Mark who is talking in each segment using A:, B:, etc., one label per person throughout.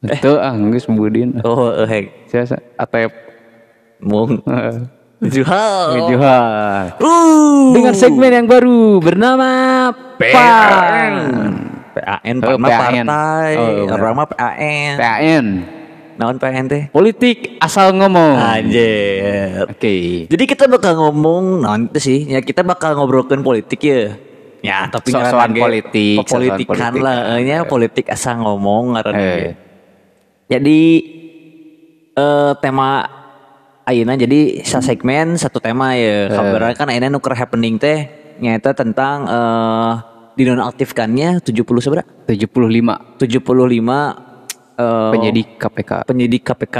A: Itu Angger Budin.
B: oh eh hek
A: Saya atep
B: mung Juhal
A: Ngejual.
B: uh
A: Dengan segmen yang baru bernama PAN.
B: PAN
A: Oh, PAN.
B: partai
A: Oh, benar.
B: orang mah PAN
A: PAN.
B: naon PAN teh
A: Politik asal ngomong.
B: Anjir.
A: Oke.
B: Jadi kita bakal ngomong nanti sih, ya kita bakal ngobrolin politik ya. Ya, tapi ngaran ge
A: politik,
B: Politikan
A: sosokan
B: lah,
A: politik.
B: nya politik asal ngomong ngaran
A: Eh.
B: Jadi eh tema ayeuna jadi sa segmen satu tema ya. Kabarnya kan ayeuna nuker happening teh nyata tentang eh dinonaktifkannya 70 seberapa?
A: 75
B: 75 eh
A: penyidik KPK.
B: penyidik KPK.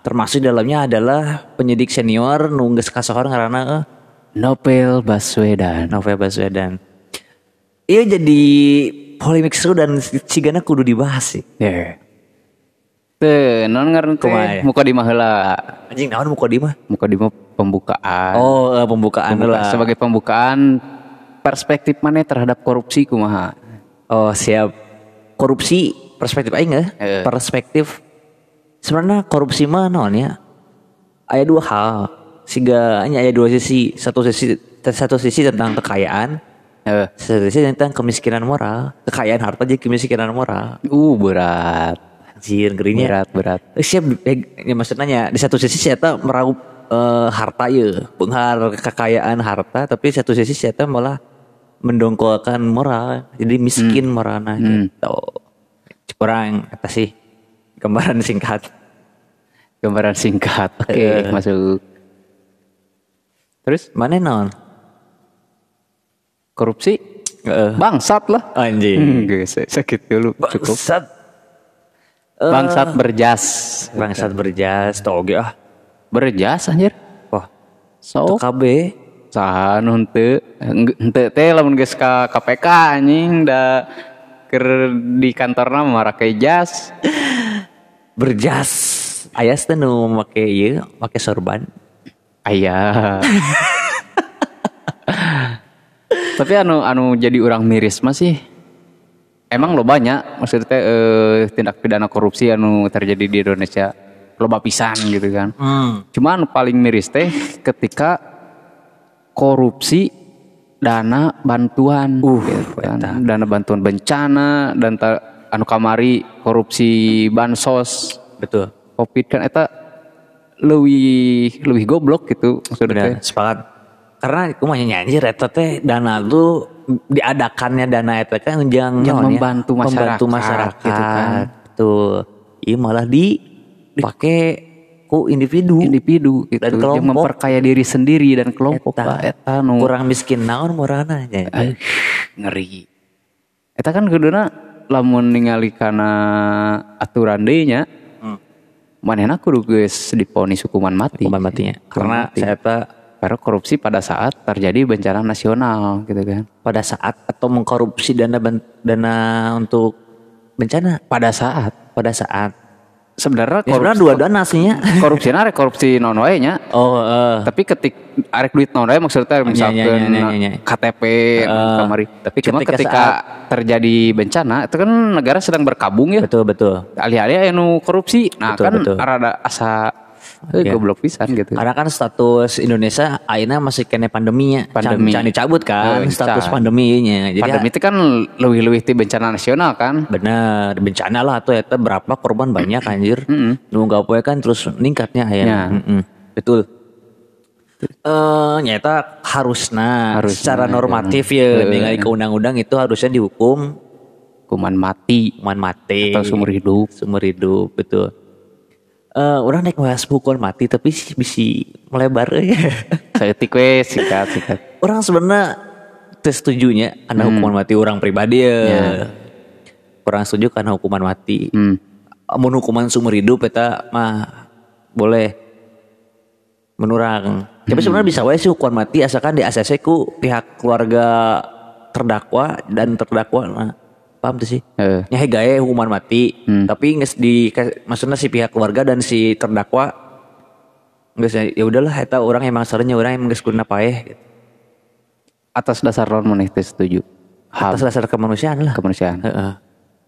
B: Termasuk dalamnya adalah penyidik senior nunggu kasohor karena eh,
A: Novel Baswedan.
B: Novel Baswedan. Iya jadi polemik seru dan cigana kudu dibahas sih.
A: Ya. Tuh, non ngaran teh
B: ya?
A: muka di maheula.
B: Anjing naon muka di mah?
A: Muka di mah pembukaan.
B: Oh, eh, pembukaan
A: Pembuka-
B: lah.
A: sebagai pembukaan perspektif mana terhadap korupsi kumaha?
B: Oh, siap. Korupsi perspektif aing nggak?
A: Eh.
B: Perspektif sebenarnya korupsi mah naon ya? Ada dua hal. Siga hanya ada dua sisi. Satu sisi satu sisi tentang kekayaan,
A: Eh,
B: satu sisi tentang kemiskinan moral. Kekayaan harta jadi kemiskinan moral.
A: uh berat.
B: Anjir, ngerinya.
A: Berat, berat.
B: Eh, siap eh, ya maksudnya nya, di satu sisi saya tuh meraup eh, harta ya penghar kekayaan harta tapi satu sisi saya tuh malah mendongkolkan moral jadi miskin moralnya gitu kurang apa sih gambaran singkat
A: Gambaran singkat. Oke,
B: Eh.
A: masuk. Terus
B: mana non
A: korupsi
B: Eh,
A: bangsat lah.
B: anjing
A: Enggak, sakit dulu cukup.
B: Bangsat
A: Bangsat berjas.
B: bangsat berjas. Toge ah.
A: Berjas anjir.
B: wah.
A: So,
B: KB.
A: Saha nu henteu henteu teh lamun geus ka KPK anjing da keur di kantorna mah make jas.
B: berjas. Ayas tuh nu make ieu make sorban.
A: Aya. Tapi anu anu jadi orang miris mah sih emang lo banyak maksudnya eh, tindak pidana korupsi anu terjadi di Indonesia loba pisan gitu kan.
B: hmm.
A: Cuman paling miris teh ketika korupsi dana bantuan
B: Uh,
A: gitu kan. dana bantuan bencana dan ta- anu kamari korupsi bansos
B: betul
A: covid kan eta lebih lebih goblok gitu maksudnya
B: sepakat. Karena kumanya nyanyi eta teh dana lu diadakannya dana kan
A: Yang
B: yang naon ya?
A: membantu masyarakat,
B: membantu masyarakat
A: gitu kan.
B: Tuh. Iya malah di dipakai ku individu.
A: individu gitu
B: Dan
A: yang
B: kelompok.
A: memperkaya diri sendiri dan kelompok
B: Eta.
A: Eta nu
B: Kurang miskin naon morana nya.
A: Ngeri eta kan kuduna lamun ningali kana aturan deui nya
B: Hmm.
A: manehna kudu geus diponis hukuman mati
B: Hukuman matinya. Karena saya eta
A: korupsi pada saat terjadi bencana nasional gitu kan
B: pada saat atau mengkorupsi dana ban- dana untuk bencana
A: pada saat
B: pada saat
A: sebenarnya
B: ya, sebenarnya dua dana aslinya.
A: korupsi arek korupsi non wae nya
B: Oh, eh.
A: tapi ketik arek duit non wae maksudnya misalkan
B: iya, iya, iya, iya.
A: KTP
B: Eh,
A: kamari
B: tapi
A: cuma
B: ketika
A: ketika, terjadi bencana itu kan negara sedang berkabung ya
B: betul betul.
A: alih-alih anu korupsi nah
B: Betul,
A: kan
B: betul.
A: rada asa
B: Iya.
A: goblok pisan gitu
B: Karena kan status Indonesia akhirnya masih kena pandeminya.
A: Pandemi.
B: Can, can dicabut kan
A: Eh,
B: status
A: can.
B: pandeminya. Jadi
A: pandemi itu kan lebih-lebih ti bencana nasional kan
B: bener bencana lah tuh eta berapa korban banyak anjir.
A: Mm-mm.
B: Nu poe kan terus meningkatnya
A: Ya.
B: akhirnya. Mm-mm. Betul. Eh nyata harusnya
A: Harusna,
B: secara
A: ya.
B: normatif ya ningali ke undang-undang itu harusnya dihukum
A: kuman mati
B: hukuman mati
A: atau seumur hidup
B: Seumur hidup betul. Eh orang naik bahas hukuman mati tapi bisa melebar ya.
A: saya we sikat sikat
B: orang sebenarnya setujunya karena hukuman mati orang pribadi ya.
A: Ya.
B: kurang setuju karena hukuman mati.
A: Hmm.
B: Amun hukuman seumur hidup eta mah boleh menurang. Tapi sebenarnya bisa wae sih hukuman mati asalkan di ACC ku pihak keluarga terdakwa dan terdakwa nah, paham tuh sih?
A: Eh.
B: Nyahe gawe hukuman mati, tapi nges di maksudnya si pihak keluarga dan si terdakwa nggak ya udahlah eta orang emang sarenya orang emang geus kudu paeh gitu.
A: Atas dasar non maneh teh setuju. HAM,
B: Atas dasar kemanusiaan lah.
A: kemanusiaan.
B: Heeh.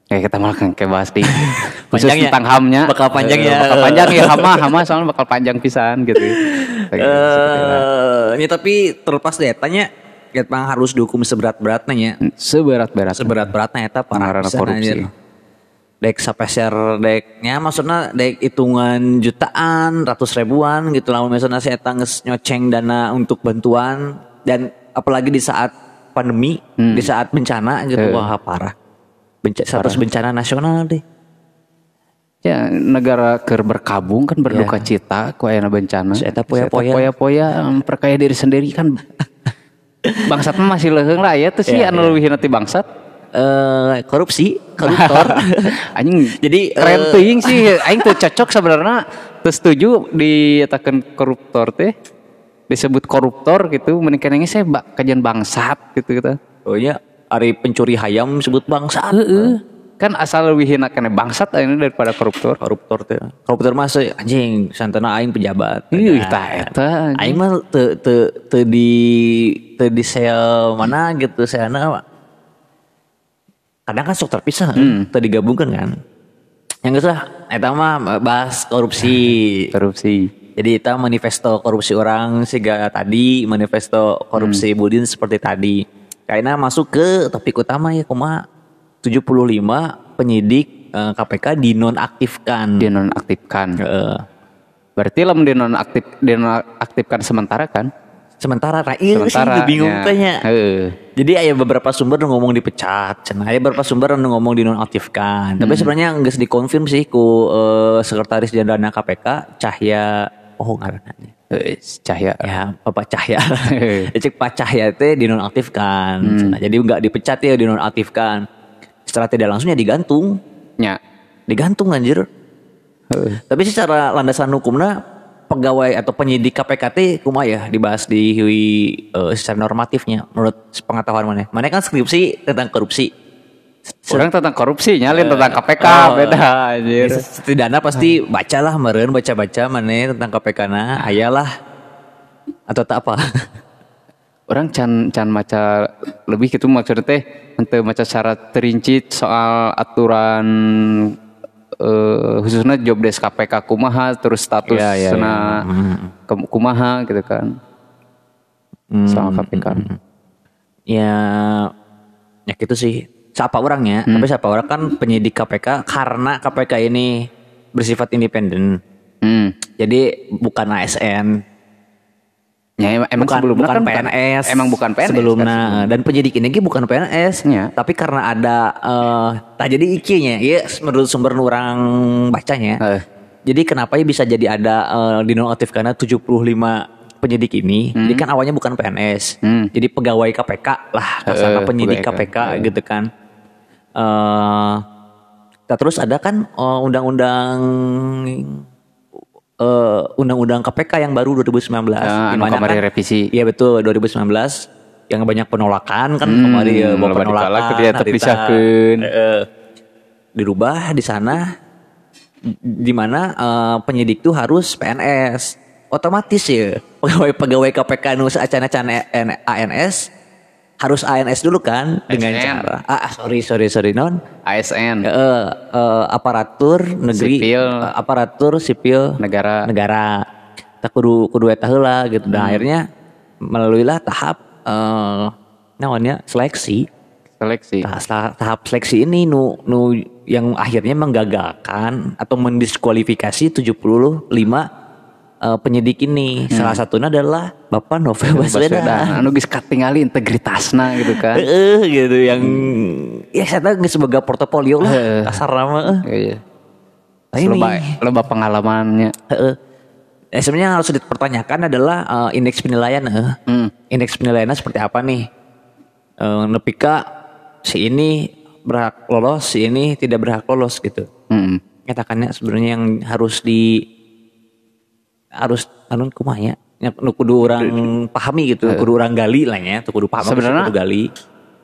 A: Kayak kita malah kan kayak bahas di khusus
B: Panjang ya?
A: tentang hamnya.
B: Bakal panjang
A: Eh,
B: ya.
A: Bakal panjang ya hama, hama soalnya bakal panjang pisan gitu. Gitu.
B: Eh, ya tapi terlepas dari tanya, ya memang harus dihukum seberat-beratnya ya.
A: Seberat-berat.
B: Seberat-beratnya eta parah
A: Pengarana
B: pisan,
A: korupsi.
B: anjir. Dek sapeser deknya maksudnya dek hitungan jutaan, ratus ribuan gitu lah misalnya saya geus nyoceng dana untuk bantuan dan apalagi di saat pandemi, di saat bencana gitu
A: Eh.
B: wah parah. Benca status bencana nasional deh.
A: Ya negara ker berkabung kan berduka
B: Ya.
A: cita ku bencana.
B: Si eta poya-poya.
A: poya-poya memperkaya diri sendiri kan. bangsat masih leuheung lah ya tuh sih
B: Ya,
A: anu leuwih nanti bangsat.
B: Eh korupsi, koruptor.
A: Anjing
B: Jadi,
A: keren teuing sih aing tuh cocok sebenarnya teu setuju diatakan koruptor teh disebut koruptor gitu menikah ini saya kajian bangsat gitu gitu.
B: oh iya, ari pencuri hayam sebut bangsa.
A: Heeh. Kan asal leuwih hina kene bangsat ini daripada koruptor.
B: koruptor teh. Koruptor mah se- anjing santana aing pejabat.
A: Ih,
B: Nah,
A: tah eta.
B: aing mah te te te di te di sel mana gitu seana kadang kan sok terpisah
A: Hmm.
B: teu digabungkan kan. Yang geus lah eta mah bahas korupsi.
A: Korupsi.
B: jadi kita manifesto korupsi orang sehingga tadi manifesto korupsi Budin seperti tadi. Kayaknya masuk ke topik utama ya kumaha 75 penyidik eh, KPK dinonaktifkan
A: Dinonaktifkan.
B: Heeh.
A: Berarti lamun dinonaktif dinonaktifkan sementara kan?
B: sementara nah iya sih bingung
A: ya.
B: tanya
A: Heeh.
B: jadi ada beberapa sumber nu ngomong dipecat cenah aya beberapa sumber nu ngomong dinonaktifkan tapi sebenarnya nggak dikonfirm sih ku eh, sekretaris jenderal KPK Cahya oh ngaranna
A: Eh, Cahya.
B: ya Bapak Cahya cek Pak Cahya teh dinonaktifkan Cenah, jadi nggak dipecat ya dinonaktifkan secara tidak langsungnya digantung
A: Nya.
B: digantung anjir
A: Heeh.
B: tapi secara landasan hukumnya pegawai atau penyidik KPK teh kumaha ya dibahas di eh, secara normatifnya menurut pengetahuan mana mana kan skripsi tentang korupsi
A: Orang tentang korupsi nyalin tentang KPK
B: Oh.
A: beda anjir.
B: setidaknya pasti bacalah meren baca-baca mana tentang KPK nah ayalah atau tak apa
A: Orang can can maca lebih gitu maksudnya teh ente maca secara terinci soal aturan eh, khususnya job desk KPK kumaha terus status
B: Iya, iya,
A: sana
B: iya.
A: ke- kumaha gitu kan. Soal KPK.
B: ya ya gitu sih siapa orangnya tapi siapa orang kan penyidik KPK karena KPK ini bersifat independen
A: Hmm.
B: jadi bukan ASN
A: Ya, em- emang
B: bukan
A: sebelumnya
B: bukan
A: kan
B: PNS
A: Emang bukan PNS.
B: sebelumnya
A: kan?
B: dan penyidik ini bukan PNS
A: Nya.
B: tapi karena ada eh tak jadi ikinya ya menurut sumber orang bacanya
A: Eh.
B: jadi kenapa ya bisa jadi ada eh, dinonaktifkan 75 penyidik ini jadi kan awalnya bukan PNS
A: Hmm.
B: jadi pegawai KPK lah
A: Eh,
B: kasarnya penyidik
A: pegawai
B: KPK gitu kan eh nah, terus ada kan eh, undang-undang eh, undang-undang KPK yang baru 2019
A: Ah, anu
B: Di mana
A: kemarin
B: kan-
A: revisi.
B: Iya betul 2019 yang banyak penolakan kan kemarin ya
A: Hmm,
B: bawa
A: loba
B: penolakan
A: dia
B: harita.
A: terpisahkeun.
B: Eh, dirubah di sana di mana eh, penyidik tuh harus PNS otomatis ya pegawai pegawai KPK nu acana-acana ANS harus ANS dulu kan dengan
A: ASN.
B: cara ah sorry sorry sorry non
A: ASN
B: Eh, eh, aparatur negeri
A: Sipil.
B: eh, aparatur sipil
A: negara
B: negara tak kudu kudu eta heula gitu
A: Hmm.
B: dan akhirnya melaluilah tahap eh namanya seleksi
A: seleksi.
B: Tahap- tahap seleksi ini nu nu yang akhirnya menggagalkan atau mendiskualifikasi 75 eh, penyidik ini salah satunya adalah Bapak Novel Baswedan
A: Baswedan. Anu geus katingali integritasna gitu kan.
B: Eh, gitu yang ya saya tahu sebagai portofolio lah kasar nama.
A: Iya.
B: Ini
A: Loba, loba pengalamannya.
B: Heeh. Eh, sebenarnya yang harus dipertanyakan adalah eh, indeks penilaian. eh.
A: Hmm.
B: Indeks penilaiannya seperti apa nih? Eh, nepika si ini berhak lolos, si ini tidak berhak lolos gitu.
A: Mm.
B: Nyatakannya sebenarnya yang harus di harus anu kumaha ya? Yang nu kudu orang pahami gitu, kudu orang gali lah ya, tuh kudu paham
A: Sebenarnya-
B: kudu gali.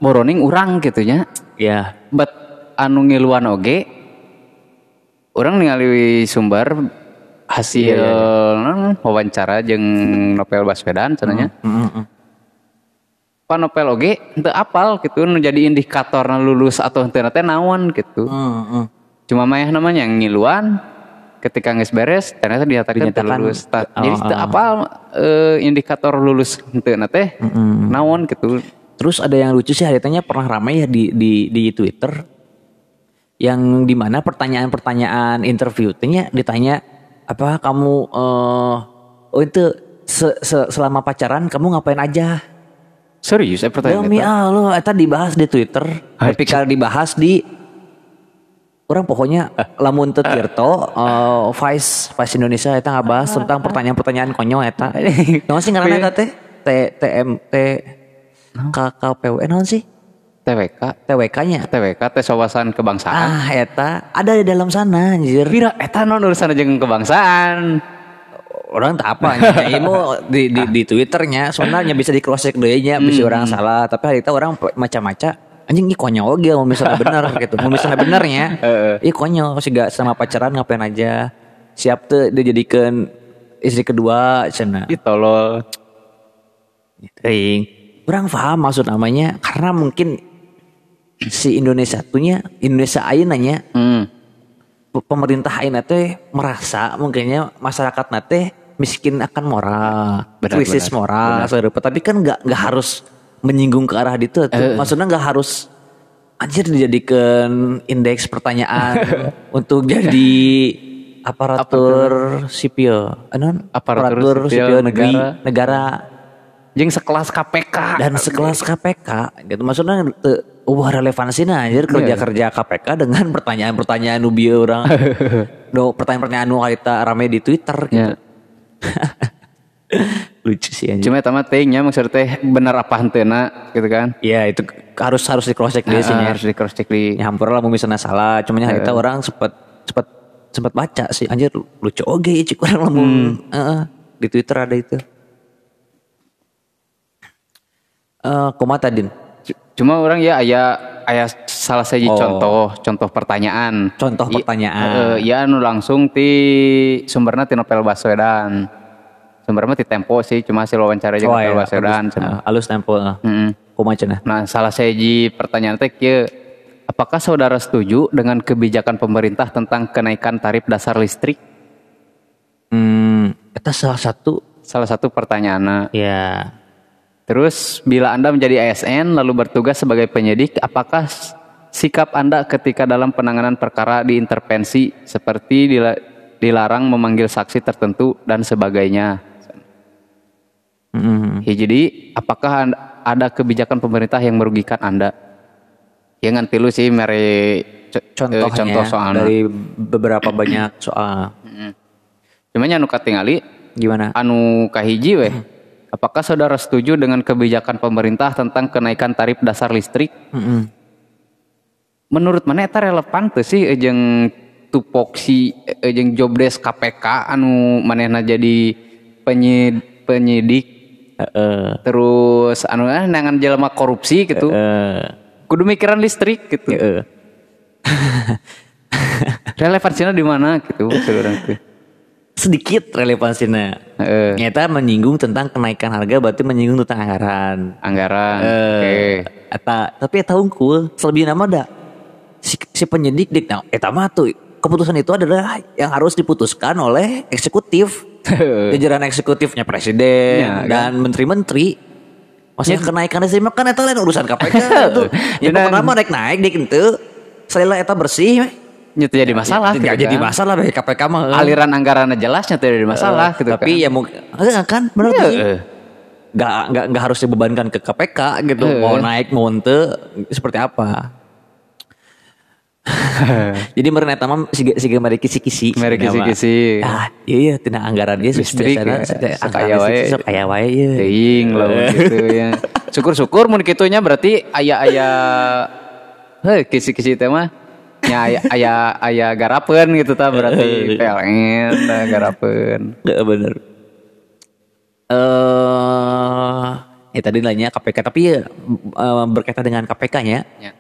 A: Boroning urang gitu nya.
B: Ya,
A: Bet anu ngiluan oge orang ningali sumber hasil naon, wawancara jeung Novel Baswedan cenanya.
B: Mm, mm, mm.
A: Pak Novel oge teu apal gitu nu jadi indikator lulus atau teh naon gitu.
B: Mm.
A: Cuma mah namanya yang ngiluan ketika geus beres ternyata dinyatakan lulus. Tah,
B: oh,
A: jadi
B: oh.
A: apal eh, indikator lulus henteu teh
B: Mm-mm.
A: naon gitu.
B: Terus ada yang lucu sih harinya pernah ramai ya di di di Twitter yang di mana pertanyaan-pertanyaan interview nya ditanya apa kamu eh oh itu se- se- selama pacaran kamu ngapain aja?
A: Serius eh pertanyaan
B: Demi? Allah, eta dibahas di Twitter. Tapi kalau dibahas di orang pokoknya lamun teu Tirto eh, Vice Vice Indonesia eta ngabahas tentang pertanyaan-pertanyaan konyol eta. Naon sih ngaranna eta teh? T TM T KKPW naon sih?
A: TWK
B: TWK-nya.
A: TWK tes wawasan kebangsaan.
B: Ah, eta ada di dalam sana anjir.
A: Pira eta non urusan jeung kebangsaan.
B: Orang tak apa nya di, di di Twitternya sebenarnya bisa di cross check deui nya bisa orang salah tapi hari itu orang maca-maca anjing ini konyol oge mau misalnya bener gitu mau misalnya benernya. Ih konyol sih gak sama pacaran ngapain aja siap tuh dijadikan istri kedua cina
A: Ih tolol.
B: Ting. Kurang paham maksud namanya karena mungkin si Indonesia tuhnya Indonesia ayeuna nanya
A: Hmm.
B: pemerintah ayeuna teh merasa mungkinnya masyarakat nate miskin akan moral,
A: Benar,
B: krisis
A: benar,
B: moral, saudara. Tapi kan nggak nggak harus menyinggung ke arah itu. tuh. Maksudnya nggak harus anjir dijadikan indeks pertanyaan untuk jadi aparatur sipil, anon
A: Aparatur sipil
B: negeri
A: negara.
B: negara
A: Jeung sekelas KPK.
B: dan sekelas KPK gitu maksudnya teu wah relevansinya anjir kerja-kerja KPK dengan pertanyaan-pertanyaan nu bieu orang do pertanyaan-pertanyaan nu kita rame di Twitter gitu.
A: Ya.
B: lucu sih anjir
A: Cuma eta mah teuing nya maksud teh bener apa henteuna gitu kan.
B: Iya itu harus harus di cross check
A: Ah,
B: nya.
A: harus di cross check di
B: Ya hampir lah misalnya salah, cuman kita orang sempat sempat sempat baca sih anjir lucu oge cik orang lamun Heeh, di Twitter ada itu. Eh, kumaha tadin?
A: C- Cuma orang ya aya aya salah satu
B: Oh.
A: contoh contoh pertanyaan.
B: Contoh pertanyaan.
A: eh, ya anu langsung ti sumberna ti Novel Baswedan. Sumbernya ti Tempo sih, cuma hasil wawancara jeung Novel Baswedan.
B: bagus. Eh, halus tempo.
A: Heeh.
B: Kumaha cenah?
A: Nah, salah seji pertanyaan teh kieu, apakah saudara setuju dengan kebijakan pemerintah tentang kenaikan tarif dasar listrik?
B: Hmm, itu salah satu
A: Salah satu pertanyaan.
B: ya
A: Terus bila Anda menjadi ASN lalu bertugas sebagai penyidik, apakah sikap Anda ketika dalam penanganan perkara diintervensi seperti dila- dilarang memanggil saksi tertentu dan sebagainya?
B: Mm,
A: Ya, jadi apakah ada kebijakan pemerintah yang merugikan Anda? Ya nganti lu sih mere co-
B: contohnya
A: eh, contoh soalnya.
B: dari beberapa banyak soal
A: Cuma anu katingali
B: gimana?
A: anu kahiji weh. Apakah saudara setuju dengan kebijakan pemerintah tentang kenaikan tarif dasar listrik?
B: Mm-mm.
A: Menurut mana eta relevan teu sih eh, jeung tupoksi eh, jeung jobdesk KPK anu manehna jadi penyid, penyidik
B: Heeh.
A: terus anu ah, nangan jelema korupsi gitu.
B: Eh,
A: Kudu mikiran listrik gitu.
B: heeh.
A: Relevansinya di mana gitu orang tuh.
B: sedikit relevansinya.
A: Heeh.
B: Nyata menyinggung tentang kenaikan harga berarti menyinggung tentang anggaran.
A: Anggaran. Oke.
B: Eh, eta tapi eta unggul selebihnya nama ada si, si penyidik dik nah eta mah tuh keputusan itu adalah yang harus diputuskan oleh eksekutif jajaran eksekutifnya presiden
A: Ya,
B: dan menteri-menteri maksudnya kenaikan listrik mah kan eta lain urusan KPK tuh
A: Ya,
B: ya pernah naik naik dik itu selila eta bersih.
A: Nyata jadi masalah.
B: Nggak
A: gitu
B: jadi
A: kan.
B: masalah bagi KPK mah
A: Aliran anggarannya jelas nyata jadi masalah gitu
B: tapi
A: kan.
B: ya mungkin kan benar
A: Iya,
B: sih
A: eh.
B: nggak nggak nggak harus dibebankan ke KPK gitu
A: Eh.
B: mau naik mau ente seperti apa jadi meren eta mah siga siga mari kisi-kisi
A: Mari kisi-kisi.
B: ah iya iya tina anggaran dia
A: Listrik ya, sok aya wae.
B: sok aya wae iya
A: Teuing lah gitu ya. Syukur-syukur mun kitunya berarti aya-aya heh kisi-kisi teh mah nya aya aya, aya garapeun gitu ta berarti PLN tah garapeun.
B: Nggak bener. Eh, ya tadi nanya KPK tapi ya eh, berkaitan dengan KPK-nya
A: Ya.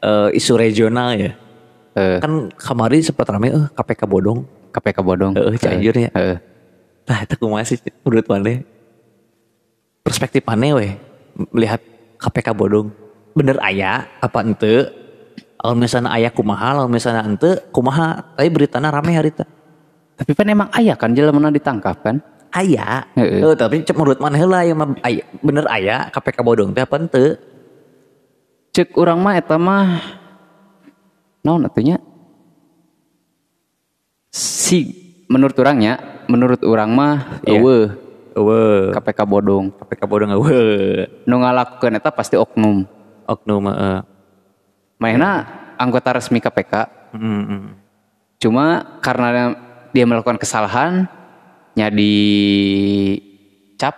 B: eh, isu regional ya.
A: Eh,
B: Kan kemarin sempat ramai eh KPK bodong.
A: KPK bodong.
B: Heeh, Cianjur ya.
A: Heeh.
B: Nah, itu kumaha sih menurut mana? Perspektif mana weh melihat KPK bodong? Bener aya apa ente? Kalau misalnya aya kumaha, kalau misalnya ente kumaha, tapi beritanya rame hari itu.
A: Tapi kan emang ayah kan jelema ditangkap kan?
B: Aya.
A: Heeh.
B: Eh, tapi cek menurut mana heula yang mah aya, bener aya KPK bodong teh apa ente?
A: Cek urang mah eta mah naon atunya? Si menurut orangnya, menurut orang mah
B: Iya.
A: eueuh
B: Eueuh.
A: KPK bodong.
B: KPK bodong eueuh.
A: Nu ngalakukeun eta pasti oknum.
B: Oknum heeh.
A: Mainna anggota resmi KPK,
B: Hmm, hmm.
A: cuma karena dia melakukan kesalahan nya dicap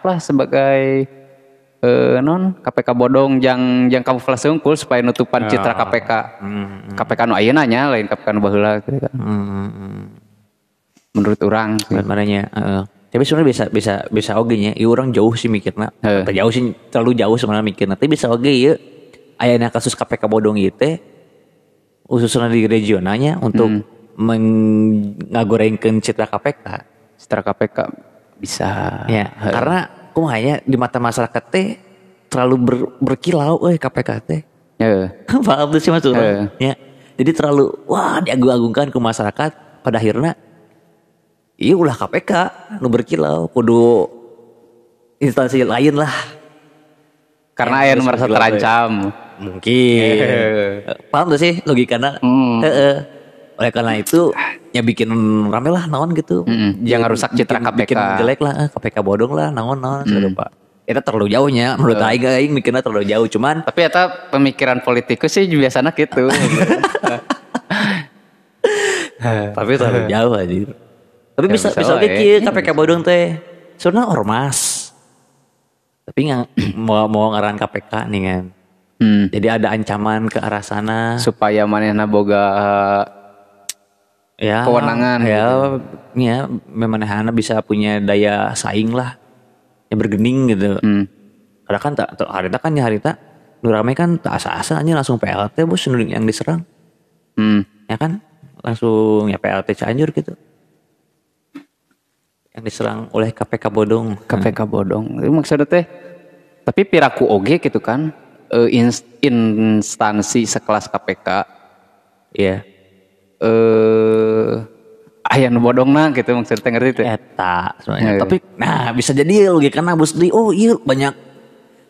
A: lah sebagai eh, non KPK bodong jang jang kamuflase unggul supaya nutupan citra KPK.
B: Hmm,
A: KPK nu ayeuna nya lain KPK nu baheula gitu kan.
B: hmm, hmm, hmm.
A: Menurut orang.
B: Sebenarnya, heeh. tapi sebenarnya bisa bisa bisa oge nya. Ieu orang jauh sih mikirna.
A: Heeh.
B: Teu jauh sih terlalu jauh sebenarnya mikirna. Tapi bisa oge ieu ayana kasus KPK bodong ieu teh khususnya di regionalnya untuk mengagorengkeun citra KPK.
A: Citra KPK bisa.
B: Ya, karena kumanya di mata masyarakat teh terlalu ber- berkilau euy KPK teh.
A: Heeh.
B: Paham tuh sih mas?
A: Heeh.
B: Ya. Jadi terlalu wah diagung-agungkan ke masyarakat pada akhirnya iya ulah KPK nu berkilau kudu instansi lain lah
A: Karena aya nu merasa terancam.
B: mungkin paham tuh sih logikanya
A: Hmm.
B: Heeh. Oleh karena itu ya bikin rame lah naon gitu
A: Mm-mm. Jangan rusak citra
B: bikin, bikin
A: KPK.
B: jelek lah eh, KPK bodong lah naon naon hmm. pak itu terlalu jauhnya menurut aing aing mikirnya terlalu jauh cuman
A: Tapi eta pemikiran politikus sih biasanya gitu.
B: tapi terlalu jauh aja tapi
A: Ya,
B: bisa
A: bisa
B: oke
A: ya.
B: KPK bodong teh soalnya ormas tapi nggak mau mau ngaran KPK nih kan
A: hmm.
B: jadi ada ancaman ke arah sana
A: Supaya manehna boga
B: ya
A: kewenangan
B: ya ya memang Hana bisa punya daya saing lah yang bergening gitu.
A: Hmm.
B: karena kan tak tak- harita kan ya harita nu rame kan tak asa-asa aja langsung PLT bos yang diserang.
A: Hmm.
B: ya kan? Langsung ya PLT Cianjur gitu. Yang diserang oleh KPK bodong.
A: KPK bodong. Itu maksudnya teh tapi piraku oge gitu kan eh, ins- instansi sekelas KPK
B: iya
A: eh aya nu bodongna gitu maksudnya teh ngerti teh.
B: eta sebenarnya.
A: Iya.
B: tapi nah bisa jadi logikanya bos di oh iya banyak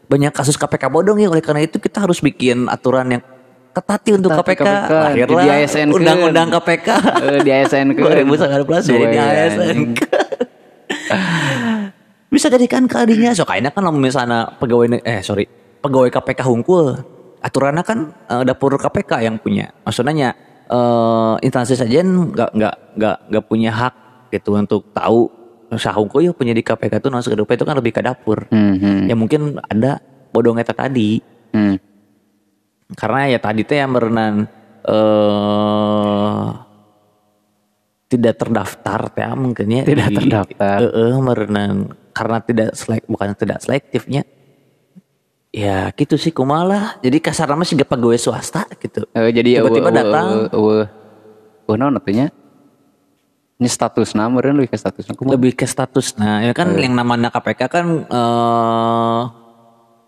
B: banyak kasus KPK bodong ya oleh karena itu kita harus bikin aturan yang ketat untuk
A: Ketat
B: KPK,
A: KPK.
B: lahirlah
A: Di ASN
B: undang-undang KPK
A: Eh, di ASN ke
B: 2019 jadi di ASN bisa jadikan kadinya so kayaknya kan misalnya pegawai eh sorry pegawai KPK hungkul aturannya kan eh, dapur KPK yang punya. Maksudnya eh, instansi saja nggak nggak nggak nggak punya hak gitu untuk tahu sah hungkul ya punya di KPK itu langsung ke itu kan lebih ke dapur
A: Hmm, hmm,
B: ya mungkin ada bodong eta tadi
A: hmm.
B: karena ya tadi teh yang berenang eh tidak terdaftar ya
A: Tidak terdaftar.
B: Heeh, merenang karena tidak selek bukan tidak selektifnya. Ya gitu sih kumalah. Jadi kasar nama sih pegawai swasta gitu.
A: Eh, jadi
B: Tiba-tiba
A: eueuh,
B: datang.
A: eueuh, eueuh. Eueuh naon atunya? Ini statusna meureun leuwih ke statusna kumaha?
B: Lebih ke status. Nah, ya kan yang namanya KPK kan eh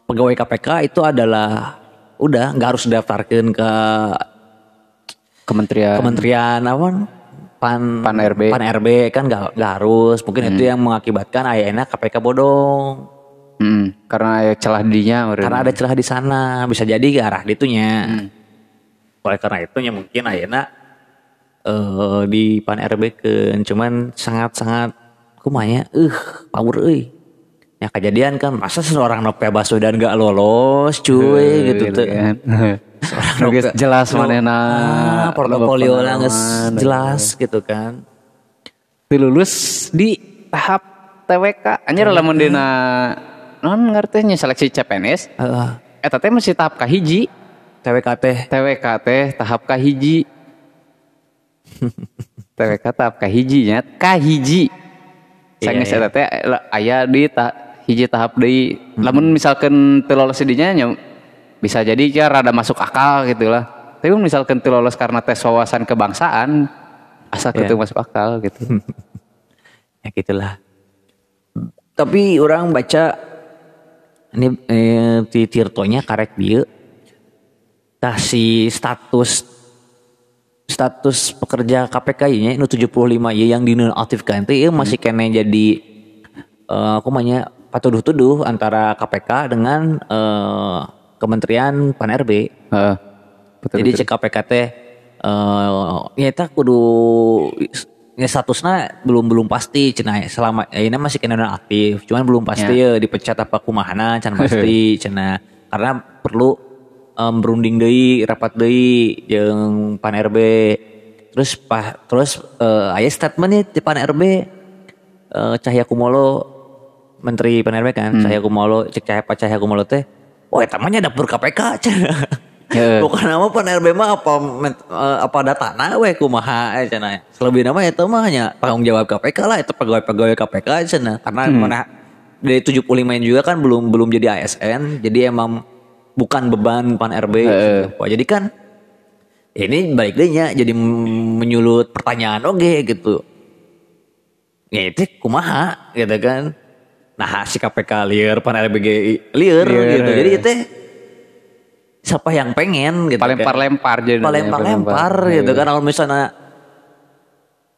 B: pegawai KPK itu adalah udah nggak harus daftarkan ke
A: Kementerian
B: kementerian apa pan
A: Pan RB.
B: pan RB kan nggak harus mungkin itu yang mengakibatkan ayahnya KPK bodong
A: Hmm, karena ya celah dirinya
B: karena ada celah di sana bisa jadi ke arah ditunya oleh karena itunya mungkin ayahnya eh di pan RB ke cuman sangat sangat kumanya eh power euy. Ya kejadian kan masa seorang Nope Baswedan gak lolos cuy gitu tuh.
A: kan. Geus jelas manehna
B: ah, portofolio lah geus jelas gitu kan.
A: Teu lulus di tahap TWK anjir lamun dina non ngerti nya seleksi CPNS
B: Heeh.
A: eta teh masih tahap kahiji
B: TWK teh
A: TWK teh tahap kahiji. TWK tahap kahiji nya kahiji. Sanges
B: iya.
A: eta teh aya di ta, hiji tahap deui. Lamun misalkan teu lolos di dinya nya bisa jadi ya rada masuk akal gitu lah. Tapi misalkan teu lolos karena tes wawasan kebangsaan asa
B: Iya.
A: kitu masuk akal gitu.
B: ya gitulah tapi orang baca ini eh, di Tirtonya karek dia tah si status status pekerja KPK nya nu 75 ya yang dinonaktifkan itu ya masih kena jadi eh aku mahnya patuduh-tuduh antara KPK dengan eh, Kementerian Pan RB
A: Heeh. betul,
B: jadi cek KPK teh eh nyata kudu ya statusnya belum belum pasti cenah selama ya ini masih kena aktif. Cuman belum pasti ya, dipecat apa kumahana can pasti cenah karena perlu em, berunding deui rapat deui jeung Pan RB terus pa, terus eh aya statement nih di Pan RB eh Cahya Kumolo Menteri Pan RB kan Cahya Kumolo cek Cahya Pak Cahya Kumolo teh oh eta mah nya dapur KPK cenah
A: Heeh.
B: bukan nama pan RB mah apa men- eh, apa datana we kumaha eh cenah selebih nama eta mah hanya tanggung jawab KPK lah itu pegawai-pegawai KPK cenah karena mana dari 75 ini juga kan belum belum jadi ASN jadi emang bukan beban pan RB. Wah, jadi kan ini balik jadi menyulut pertanyaan oke gitu. Ya itu kumaha gitu kan. Nah si KPK liar pan RB liar
A: Liar,
B: gitu. Jadi itu siapa yang pengen gitu kan.
A: Palempar-lempar jadi
B: palempar-lempar gitu kan kalau misalnya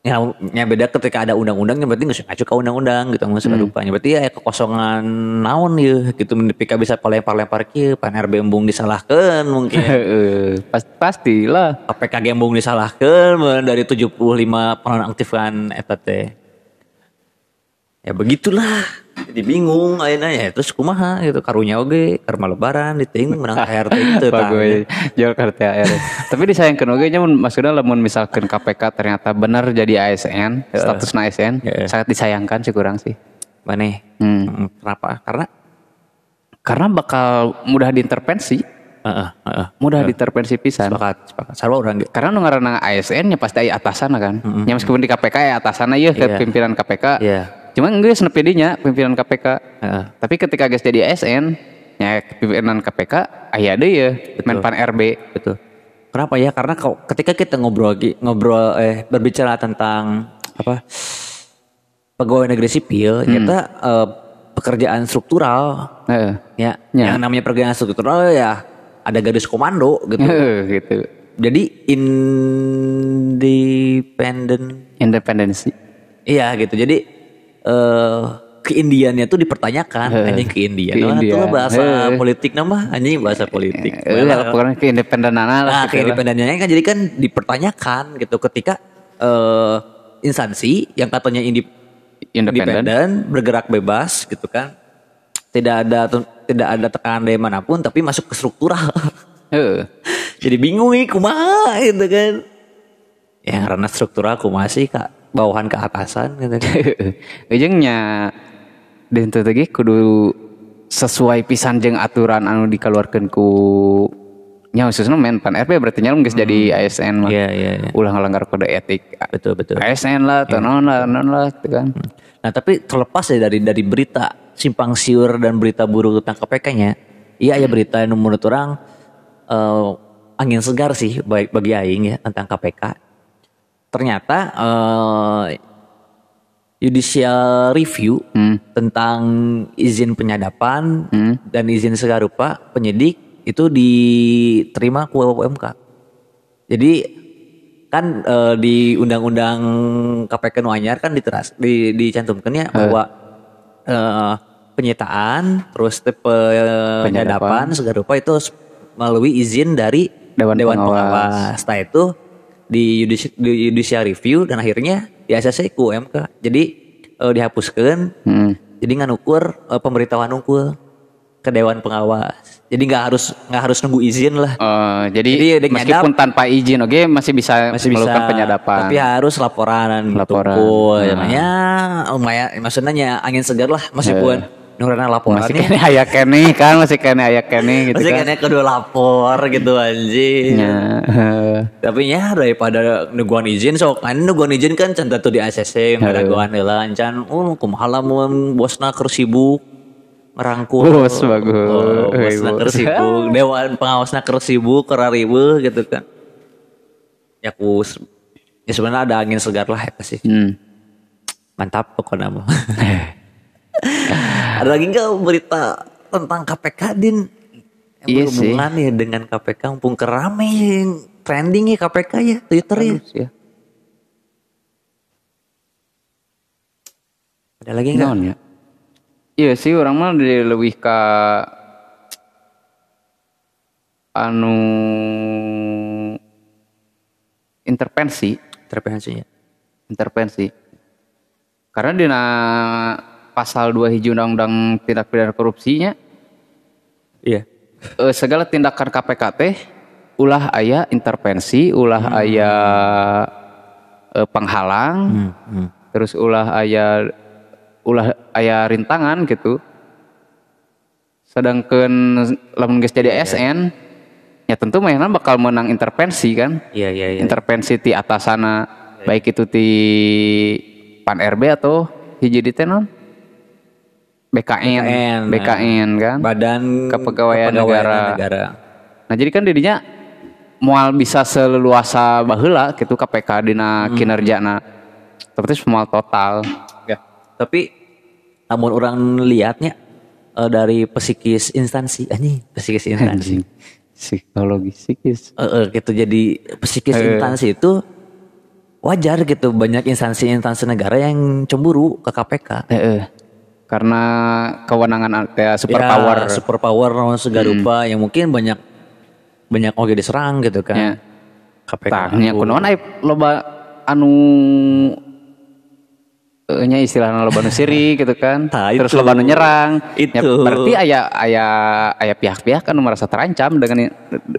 B: ya, ya beda ketika ada undang-undangnya berarti nggak ngacu ke undang-undang gitu nggak usah rupanya berarti ya kekosongan naon ya gitu Pika bisa palempar-lempar kieu pan RB embung disalahkan mungkin
A: Heeh. Pas, pastilah.
B: KPK gembung disalahkan dari 75 penonaktifkan eta teh. Ya begitulah. Jadi bingung ayeuna ya terus kumaha gitu karunya oge karma lebaran diting menang THR gitu tah.
A: Bagus, jauh ke THR. Tapi disayangkan oge nya maksudnya lamun misalkan KPK ternyata benar jadi ASN, statusnya ASN,
B: Heeh.
A: sangat disayangkan sih kurang sih.
B: Maneh.
A: Hmm.
B: Hmm, Kenapa? Karena
A: Karena bakal mudah diintervensi,
B: heeh heeh.
A: mudah diintervensi pisan.
B: Sepakat, sepakat. Sarwa orang ge.
A: Karena nu ngaranna ASN nya pasti aya atasan kan. Ya meskipun di KPK ya atasan ya ke
B: Iya.
A: pimpinan KPK.
B: Iya.
A: Cuma geus nepi dinya pimpinan KPK.
B: Heeh.
A: Tapi ketika guys jadi ASN, ya pimpinan KPK aya deui ya Menpan RB.
B: Betul. Kenapa ya? Karena kau ketika kita ngobrol lagi- ngobrol eh berbicara tentang apa pegawai negeri sipil, kita eh, pekerjaan struktural
A: Heeh.
B: ya,
A: Ya.
B: yang namanya pekerjaan struktural ya ada garis komando gitu.
A: Heeh, gitu.
B: Jadi independen
A: Independensi.
B: iya gitu. Jadi eh keindiannya tuh dipertanyakan anjing keindian. Nah,
A: Keindian.
B: itu bahasa
A: Heh.
B: politik nama anjing bahasa politik.
A: Eh, pokoknya keindependenan lah.
B: Nah,
A: gitu lah.
B: keindependennya kan jadi kan dipertanyakan gitu ketika eh instansi yang katanya indi-
A: Independen.
B: bergerak bebas gitu kan. Tidak ada tidak ada tekanan dari mana pun tapi masuk ke struktural.
A: Heeh.
B: jadi bingung nih kumaha gitu kan. Ya karena struktural kumaha sih Kak bawahan ke atasan gitu.
A: Ujungnya dan tadi kudu sesuai pisan jeung aturan anu dikeluarkan ku nya khususnya Menpan RB berarti nya geus jadi ASN mah.
B: Iya iya iya.
A: Ulah ngelanggar kode etik.
B: Betul betul.
A: ASN lah, atau non lah, non lah, gitu kan.
B: Nah tapi terlepas ya dari dari berita simpang siur dan berita buruk tentang KPK-nya, iya ya berita yang menurut orang eh, angin segar sih baik bagi Aing ya tentang KPK. Ternyata eh, judicial review
A: Hmm.
B: tentang izin penyadapan
A: Hmm.
B: dan izin segarupa penyidik itu diterima ku UMK. Jadi kan eh, di undang-undang KPK nu anyar kan diteras di dicantumkannya bahwa eh, penyitaan terus teh pe- penyadapan segarupa itu harus melalui izin dari
A: Dewan Pengawas.
B: Pengawas. Setelah itu di, judici- di judicial review dan akhirnya di ACC ku UMK. Jadi eh, dihapuskan
A: Hmm.
B: jadi nggak ukur eh, pemberitahuan unggul ke Dewan Pengawas. Jadi nggak harus nggak harus nunggu izin lah.
A: Eh, jadi,
B: Jadi
A: meskipun tanpa izin oke masih bisa
B: Masih bisa
A: melakukan penyadapan.
B: Tapi harus laporan
A: Laporan.
B: Laporan.
A: Nah.
B: Ya lumayan maksudnya ya angin segar lah meskipun nurana laporan
A: masih
B: ya.
A: kene aya kene kan masih kene aya kene gitu
B: Masih
A: kan
B: kayaknya kedua lapor gitu anjing.
A: Ya.
B: Tapi ya daripada nuguan izin sok kan nuguan izin kan can tuh di ACC yang ada guan heula can oh kumaha lamun bosna keur sibuk ngerangkul.
A: Bos bagus.
B: Oh, bosna
A: bos.
B: keur sibuk, dewan pengawasna keur sibuk, keur riweuh gitu kan. Ya kus ya sebenarnya ada angin segar lah eta sih.
A: Hmm.
B: Mantap pokoknya mah. ada lagi nggak berita tentang KPK din? Yang
A: Iya sih.
B: berhubungan ya dengan KPK mumpung kerame yang trending ya KPK ya Twitter ya.
A: Ya.
B: Ada lagi nggak?
A: Ya? Iya sih orang mah lebih ke anu intervensi,
B: Intervensinya.
A: intervensi. Karena di pasal 2 hiji undang-undang tindak pidana korupsinya
B: Iya.
A: eh, segala tindakan KPK teh ulah aya intervensi, ulah aya eh, penghalang,
B: Hmm, hmm.
A: terus ulah aya ulah aya rintangan gitu. Sedangkan lamun geus jadi ASN ya tentu mainan bakal menang intervensi kan.
B: Iya iya iya.
A: Intervensi ti atasana baik itu ti Pan RB atau hiji di teh non? BKN,
B: BKN,
A: BKN kan.
B: Badan
A: Kepegawaian negara.
B: negara.
A: Nah jadi kan dirinya mual bisa seleluasa baheula gitu KPK dina
B: Hmm.
A: kinerjana. Tapi mual total.
B: Ya. Tapi namun orang lihatnya eh, dari psikis instansi anjing psikis instansi
A: Anjing. Psikologi psikis.
B: Eh, eh, gitu jadi psikis
A: Eh.
B: instansi itu wajar gitu banyak instansi-instansi negara yang cemburu ke KPK
A: Heeh. Karena kewenangan kayak super
B: Ya,
A: power.
B: super power naon segala rupa yang mungkin banyak banyak oke diserang gitu kan
A: Ya.
B: KPK
A: Tah, nya kunaon aya loba anu eh, nya istilahna loba nu siri gitu kan.
B: Tah,
A: Terus loba nu nyerang.
B: Itu.
A: Ya, berarti aya aya aya pihak-pihak anu merasa terancam dengan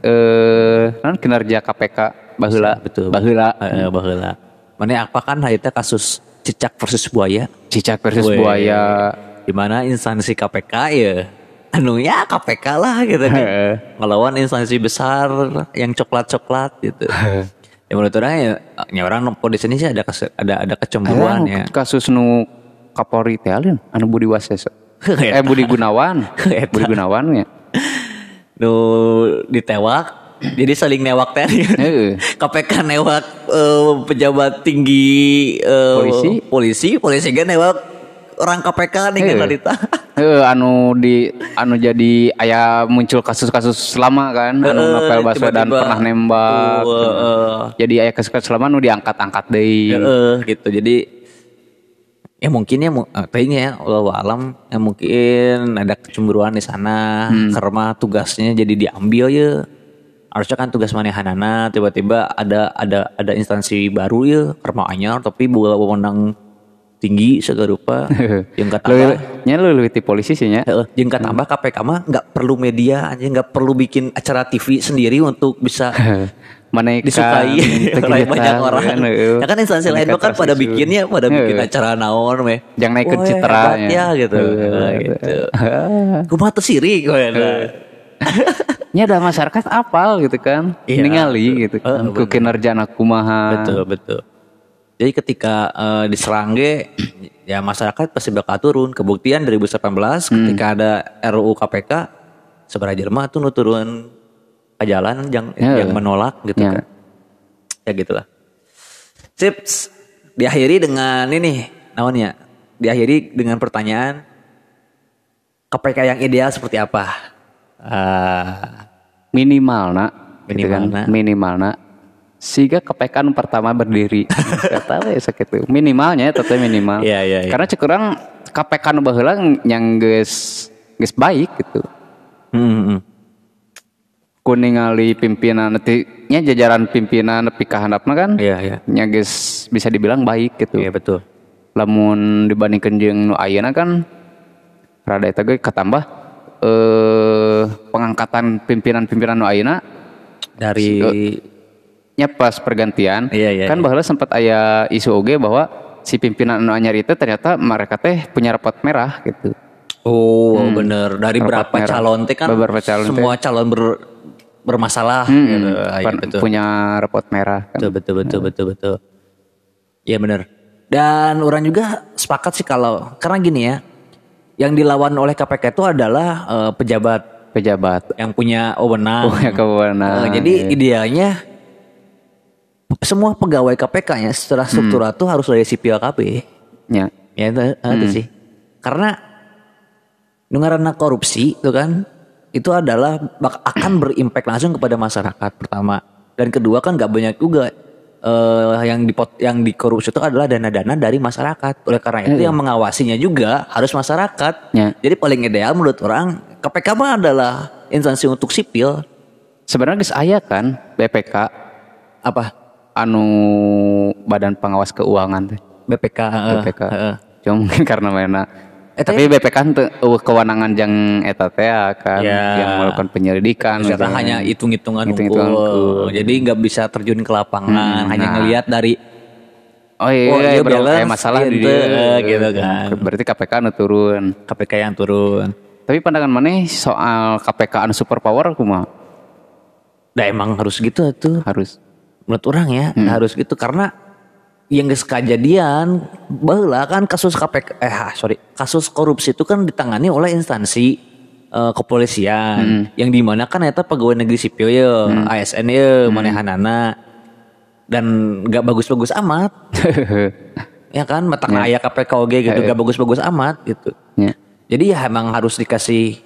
A: eh non kinerja KPK baheula.
B: betul
A: Baheula.
B: Eh, baheula mana apa kan itu kasus cicak versus buaya
A: Cicak versus
B: Weh.
A: buaya.
B: di mana instansi KPK ya anu ya KPK lah gitu kan ngelawan instansi besar yang coklat-coklat gitu ya menurut orang ya, ya orang di sini sih ada kes- ada ada kecemburuan ya
A: kasus nu Kapolri teh alin anu Budi Waseso. eh Budi Gunawan. Budi Gunawan ya.
B: nu ditewak jadi saling newak
A: Heeh.
B: KPK newak eh, pejabat tinggi eh,
A: Polisi.
B: polisi polisi kan newak orang KPK nih kan
A: Heeh.
B: Lalita
A: Eh, anu di anu jadi aya muncul kasus-kasus lama kan anu
B: Heeh,
A: Novel Baswedan pernah nembak.
B: Tuh, heeh.
A: Jadi aya kasus-kasus lama anu diangkat-angkat deui.
B: Heeh, gitu jadi ya mungkin ya mu- eh, kayaknya ya Allah alam ya mungkin ada kecemburuan di sana karena tugasnya jadi diambil ya harusnya kan tugas manehanana tiba-tiba ada ada ada instansi baru ya karena anyar tapi bola wewenang tinggi segala rupa yang kata
A: Leuwih nya leuwih ti polisi sih nya.
B: Heeh, jeung tambah KPK mah nggak perlu media aja nggak perlu bikin acara TV sendiri untuk bisa
A: Menaikkan
B: disukai oleh banyak orang.
A: kan.
B: Ya kan instansi lain mah kan pada bikinnya pada bikin acara naon weh.
A: Yang naikin
B: Wah,
A: citra ya.
B: ya gitu. Nah, gitu. Kumaha teu sirik we.
A: Nya ada masyarakat apal gitu kan.
B: Iya,
A: ningali gitu kan. Ku kinerjana kumaha.
B: Betul, betul. Jadi ketika eh, diserang ge ya masyarakat pasti bakal turun. Kebuktian 2018 ketika ada RUU KPK seberapa Jerman tuh nu turun ke jalan yang
A: Heeh.
B: yang menolak gitu
A: Ya.
B: kan. Ya gitulah. Sips. Diakhiri dengan ini namanya. Diakhiri dengan pertanyaan KPK yang ideal seperti apa? Ah,
A: minimal nak gitu kan
B: Minimalna.
A: minimal nak sehingga kepekan pertama berdiri kata we sakitu minimalnya tetap minimal
B: Iya, iya, iya.
A: karena cek urang kepekan baheula yang geus geus baik gitu
B: hmm, hmm, hmm.
A: ku ningali pimpinan ti nya jajaran pimpinan nepi ka handapna kan
B: Iya, iya.
A: nya geus bisa dibilang baik gitu
B: Iya betul.
A: lamun dibandingkan jeung nu ayeuna kan rada eta ge katambah eh pengangkatan pimpinan-pimpinan nu ayeuna
B: Dari
A: nya pas pergantian
B: Iya, iya,
A: kan
B: iya.
A: baheula sempat aya isu oge bahwa si pimpinan anu anyar itu ternyata mereka teh punya rapot merah gitu
B: Oh bener dari berapa
A: merah.
B: calon teh kan
A: Beberapa calon
B: semua calon ber- bermasalah
A: Hmm,
B: gitu. Iya, betul.
A: punya rapot merah kan.
B: betul betul betul betul betul. Iya bener. Dan orang juga sepakat sih kalau karena gini ya, yang dilawan oleh KPK itu adalah eh, pejabat
A: pejabat
B: yang punya wewenang.
A: punya kewenangan.
B: Eh, jadi idealnya semua pegawai KPK-nya secara struktural tuh harus dari sipil KB.
A: ya.
B: Ya itu, itu sih. Karena dengarana korupsi itu kan itu adalah akan berimpact langsung kepada masyarakat pertama dan kedua kan nggak banyak juga eh, yang dipot yang dikorupsi itu adalah dana-dana dari masyarakat. Oleh karena itu yang mengawasinya juga harus masyarakat.
A: Ya.
B: Jadi paling ideal menurut orang KPK mah adalah instansi untuk sipil
A: Sebenarnya guys aya kan BPK
B: apa
A: anu Badan Pengawas Keuangan teh.
B: BPK.
A: BPK.
B: eh.
A: Cuma mungkin karena mana
B: Eh,
A: tapi BPK teu eueuh kewenangan yang eta teh kan
B: Ya.
A: yang melakukan penyelidikan
B: Ternyata
A: misalnya.
B: hanya hitung-hitungan unggul.
A: unggul.
B: Jadi nggak bisa terjun ke lapangan, hanya
A: nah.
B: ngelihat dari
A: Oh iya,
B: Oh, iya,
A: bro,
B: balance,
A: kayak masalah di
B: gitu,
A: dia.
B: gitu kan.
A: Berarti KPK anu turun.
B: KPK yang turun.
A: Tapi pandangan mana soal KPK anu superpower kumaha?
B: Nah emang harus gitu tuh.
A: Harus.
B: Menurut orang ya
A: Hmm.
B: harus gitu karena yang geus kejadian baheula kan kasus KPK eh ah, sorry kasus korupsi itu kan ditangani oleh instansi eh, kepolisian
A: Hmm.
B: yang di mana kan eta pegawai negeri sipil ya ASN ya manehanana dan nggak bagus-bagus amat. Ya kan matang aya KPK oge gitu gak bagus-bagus amat gitu.
A: Ya.
B: jadi ya emang harus dikasih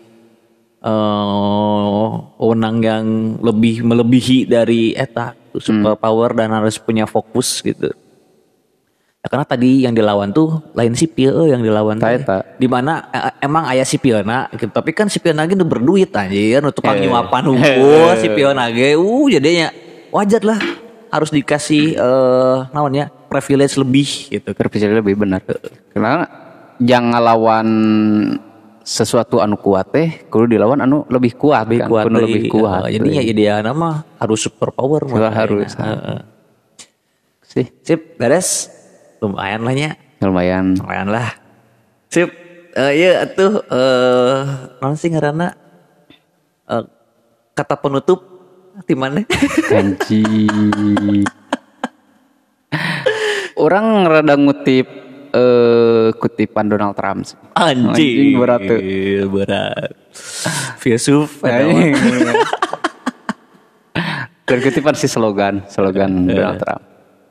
B: eh wewenang yang lebih melebihi dari eta super power dan harus punya fokus gitu ya, karena tadi yang dilawan tuh lain sipil eh, yang dilawan
A: Ta
B: teh.
A: eta.
B: di mana eh, emang ayah sipil gitu. tapi kan sipil lagi udah berduit anjir untuk nyuapan hukum sipil nage uh jadinya wajar lah harus dikasih eh namanya privilege lebih gitu
A: Terpikir lebih benar. Karena jangan lawan sesuatu anu kuat teh, kudu dilawan anu lebih kuat
B: lebih
A: kan.
B: kuat
A: Kudu lebih kuat.
B: Eh, jadi ya ideal nama harus super power
A: harus. sih
B: sip beres lumayan lah nya
A: lumayan.
B: lumayan lah sip Eh iya atuh eh naon sih ngaranna Eh, kata penutup di mana
A: Kanji. Orang rada ngutip eh kutipan Donald Trump. sih.
B: anjing
A: berat tuh.
B: berat filsuf
A: Anjing. Kutipan si slogan, slogan Donald Trump.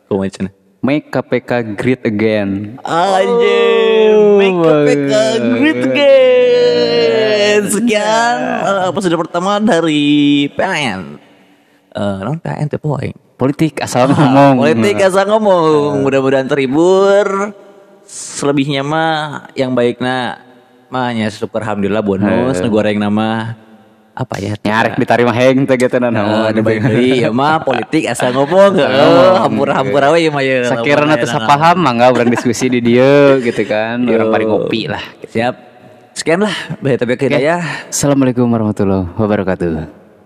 B: Kumaha
A: Make KPK great again.
B: Anjing, make KPK great again. Sekian eh, episode pertama dari PLN. Eh, non PLN tuh poin.
A: Politik asal ngomong.
B: Politik asal ngomong. Mudah-mudahan terhibur. Selebihnya mah yang baiknya mah hanya syukur alhamdulillah bonus nu goreng nama apa ya?
A: Nyarek ditarima heng teh gitu
B: Oh,
A: naon.
B: ada baik deui ya mah politik asal ngomong. Heeh, hampura-hampura we mah ya.
A: Sakirana teu sapaham mangga urang diskusi di dieu gitu kan. Urang bari ngopi lah.
B: Siap. Sekian lah. Tapi hidayah.
A: Assalamualaikum warahmatullahi wabarakatuh.